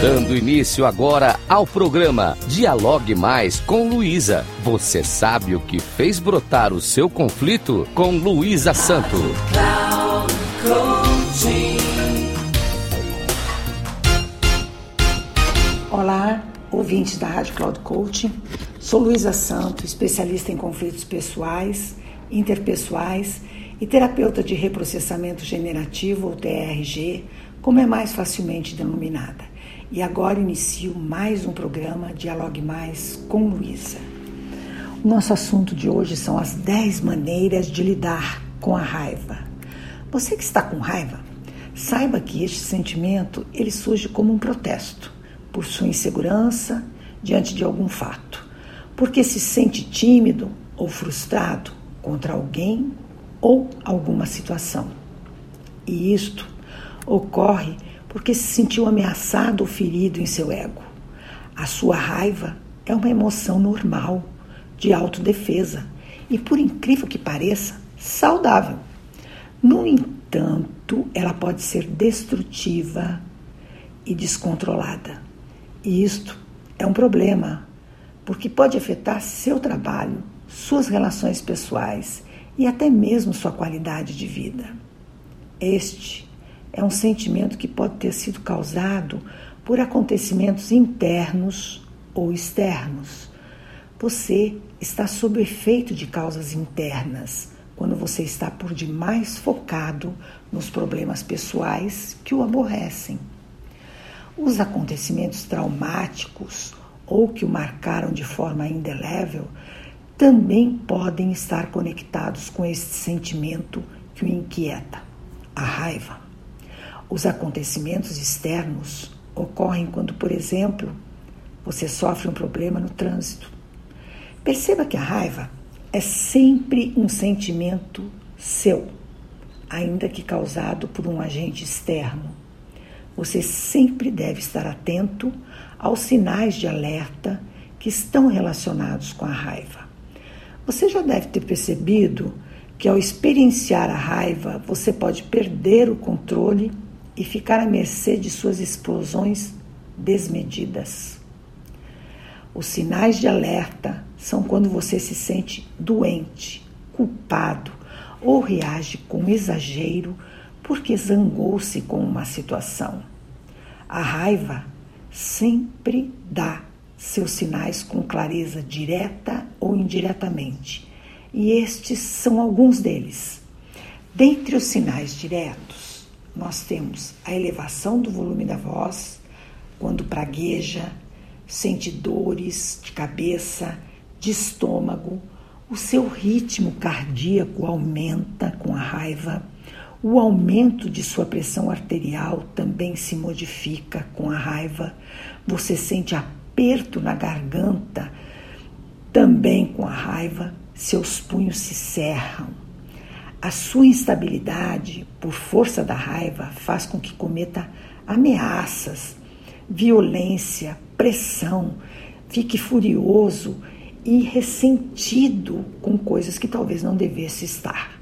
Dando início agora ao programa Dialogue Mais com Luísa. Você sabe o que fez brotar o seu conflito com Luísa Santo. Olá, ouvintes da Rádio Cloud Coaching. Sou Luísa Santo, especialista em conflitos pessoais, interpessoais e terapeuta de reprocessamento generativo ou TRG, como é mais facilmente denominada. E agora inicio mais um programa Dialogue Mais com Luísa. O nosso assunto de hoje são as 10 maneiras de lidar com a raiva. Você que está com raiva, saiba que este sentimento ele surge como um protesto por sua insegurança diante de algum fato, porque se sente tímido ou frustrado contra alguém ou alguma situação. E isto ocorre porque se sentiu ameaçado ou ferido em seu ego. A sua raiva é uma emoção normal, de autodefesa e, por incrível que pareça, saudável. No entanto, ela pode ser destrutiva e descontrolada. E isto é um problema, porque pode afetar seu trabalho, suas relações pessoais e até mesmo sua qualidade de vida. Este é um sentimento que pode ter sido causado por acontecimentos internos ou externos. Você está sob o efeito de causas internas quando você está por demais focado nos problemas pessoais que o aborrecem. Os acontecimentos traumáticos ou que o marcaram de forma indelével também podem estar conectados com este sentimento que o inquieta, a raiva. Os acontecimentos externos ocorrem quando, por exemplo, você sofre um problema no trânsito. Perceba que a raiva é sempre um sentimento seu, ainda que causado por um agente externo. Você sempre deve estar atento aos sinais de alerta que estão relacionados com a raiva. Você já deve ter percebido que ao experienciar a raiva, você pode perder o controle e ficar à mercê de suas explosões desmedidas. Os sinais de alerta são quando você se sente doente, culpado ou reage com exagero porque zangou-se com uma situação. A raiva sempre dá seus sinais com clareza direta ou indiretamente. E estes são alguns deles. Dentre os sinais diretos, nós temos a elevação do volume da voz, quando pragueja, sente dores de cabeça, de estômago, o seu ritmo cardíaco aumenta com a raiva, o aumento de sua pressão arterial também se modifica com a raiva, você sente aperto na garganta, também com a raiva, seus punhos se cerram. A sua instabilidade, por força da raiva, faz com que cometa ameaças, violência, pressão, fique furioso e ressentido com coisas que talvez não devesse estar.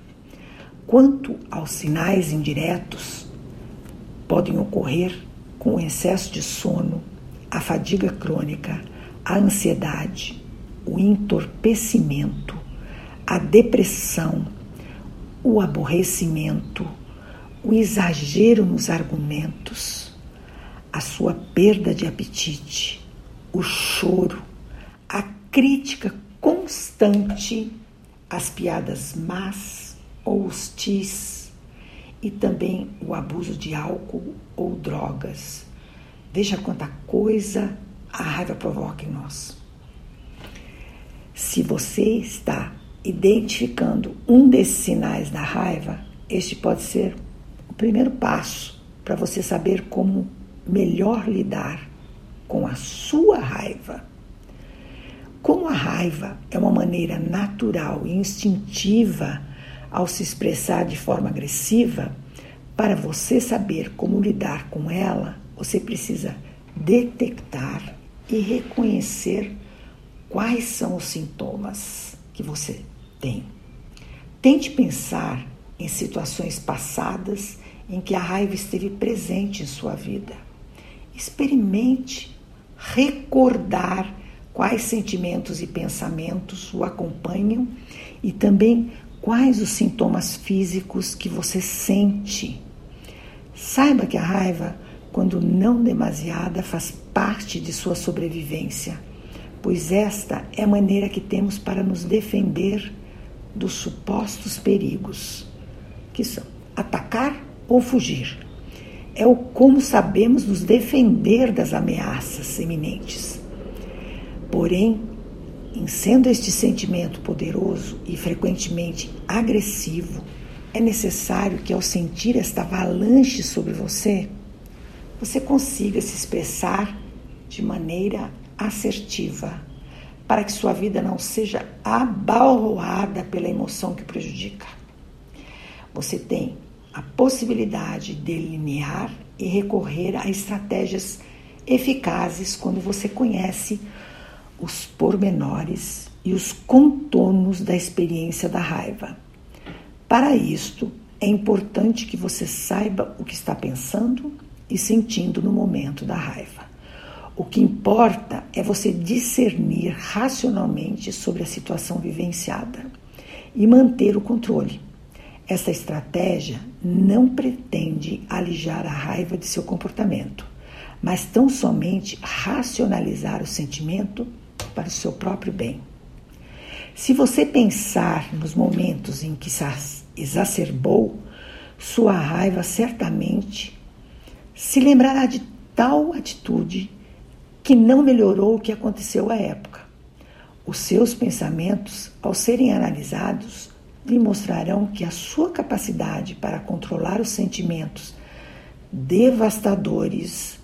Quanto aos sinais indiretos, podem ocorrer com o excesso de sono, a fadiga crônica, a ansiedade, o entorpecimento, a depressão, o aborrecimento, o exagero nos argumentos, a sua perda de apetite, o choro, a crítica constante, as piadas más ou hostis e também o abuso de álcool ou drogas Veja quanta coisa a raiva provoca em nós. Se você está identificando um desses sinais da raiva, este pode ser o primeiro passo para você saber como melhor lidar com a sua raiva. Como a raiva é uma maneira natural e instintiva ao se expressar de forma agressiva, para você saber como lidar com ela, você precisa detectar e reconhecer quais são os sintomas que você tem. Tente pensar em situações passadas em que a raiva esteve presente em sua vida experimente recordar quais sentimentos e pensamentos o acompanham e também quais os sintomas físicos que você sente. Saiba que a raiva, quando não demasiada, faz parte de sua sobrevivência, pois esta é a maneira que temos para nos defender dos supostos perigos, que são atacar ou fugir. É o como sabemos nos defender das ameaças iminentes. Porém, em sendo este sentimento poderoso e frequentemente agressivo, é necessário que ao sentir esta avalanche sobre você, você consiga se expressar de maneira assertiva, para que sua vida não seja abalroada pela emoção que prejudica. Você tem a possibilidade de delinear e recorrer a estratégias eficazes quando você conhece os pormenores e os contornos da experiência da raiva. Para isto, é importante que você saiba o que está pensando e sentindo no momento da raiva. O que importa é você discernir racionalmente sobre a situação vivenciada e manter o controle. Essa estratégia não pretende alijar a raiva de seu comportamento, mas tão somente racionalizar o sentimento para o seu próprio bem. Se você pensar nos momentos em que se exacerbou, sua raiva certamente se lembrará de tal atitude que não melhorou o que aconteceu à época. Os seus pensamentos, ao serem analisados, lhe mostrarão que a sua capacidade para controlar os sentimentos devastadores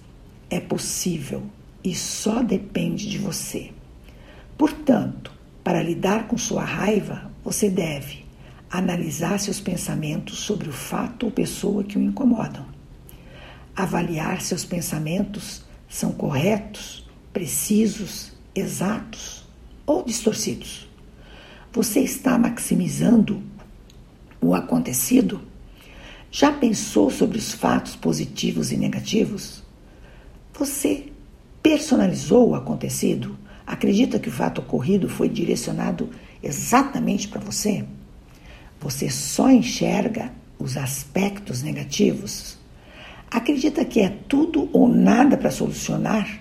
é possível e só depende de você. Portanto, para lidar com sua raiva, você deve analisar seus pensamentos sobre o fato ou pessoa que o incomodam, avaliar seus pensamentos são corretos, precisos, exatos ou distorcidos. Você está maximizando o acontecido? Já pensou sobre os fatos positivos e negativos? Você personalizou o acontecido? Acredita que o fato ocorrido foi direcionado exatamente para você? Você só enxerga os aspectos negativos? Acredita que é tudo ou nada para solucionar?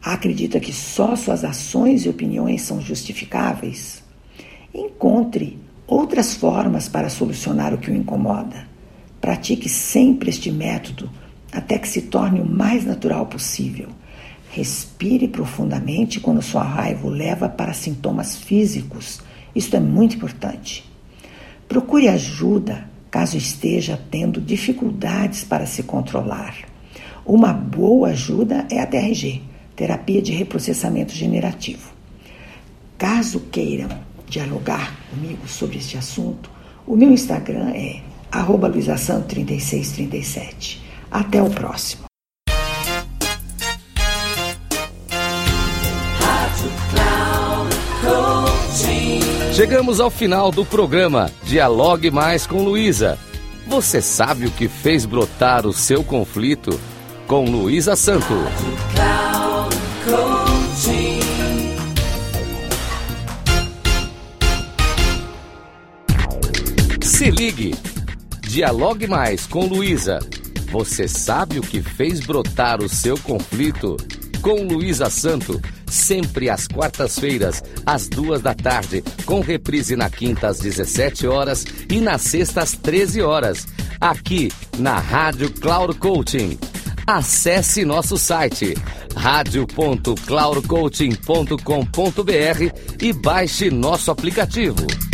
Acredita que só suas ações e opiniões são justificáveis? Encontre outras formas para solucionar o que o incomoda. Pratique sempre este método até que se torne o mais natural possível. Respire profundamente quando sua raiva o leva para sintomas físicos. Isto é muito importante. Procure ajuda caso esteja tendo dificuldades para se controlar. Uma boa ajuda é a TRG, Terapia de Reprocessamento Generativo. Caso queiram dialogar comigo sobre este assunto, o meu Instagram é luisasanto3637. Até o próximo. Chegamos ao final do programa Dialogue Mais com Luísa. Você sabe o que fez brotar o seu conflito? Com Luísa Santo. Se ligue. Dialogue Mais com Luísa. Você sabe o que fez brotar o seu conflito? Com Luísa Santo sempre às quartas-feiras, às duas da tarde, com reprise na quinta às 17 horas e na sexta às 13 horas, aqui na Rádio Cloud Coaching. Acesse nosso site radio.cloudcoaching.com.br e baixe nosso aplicativo.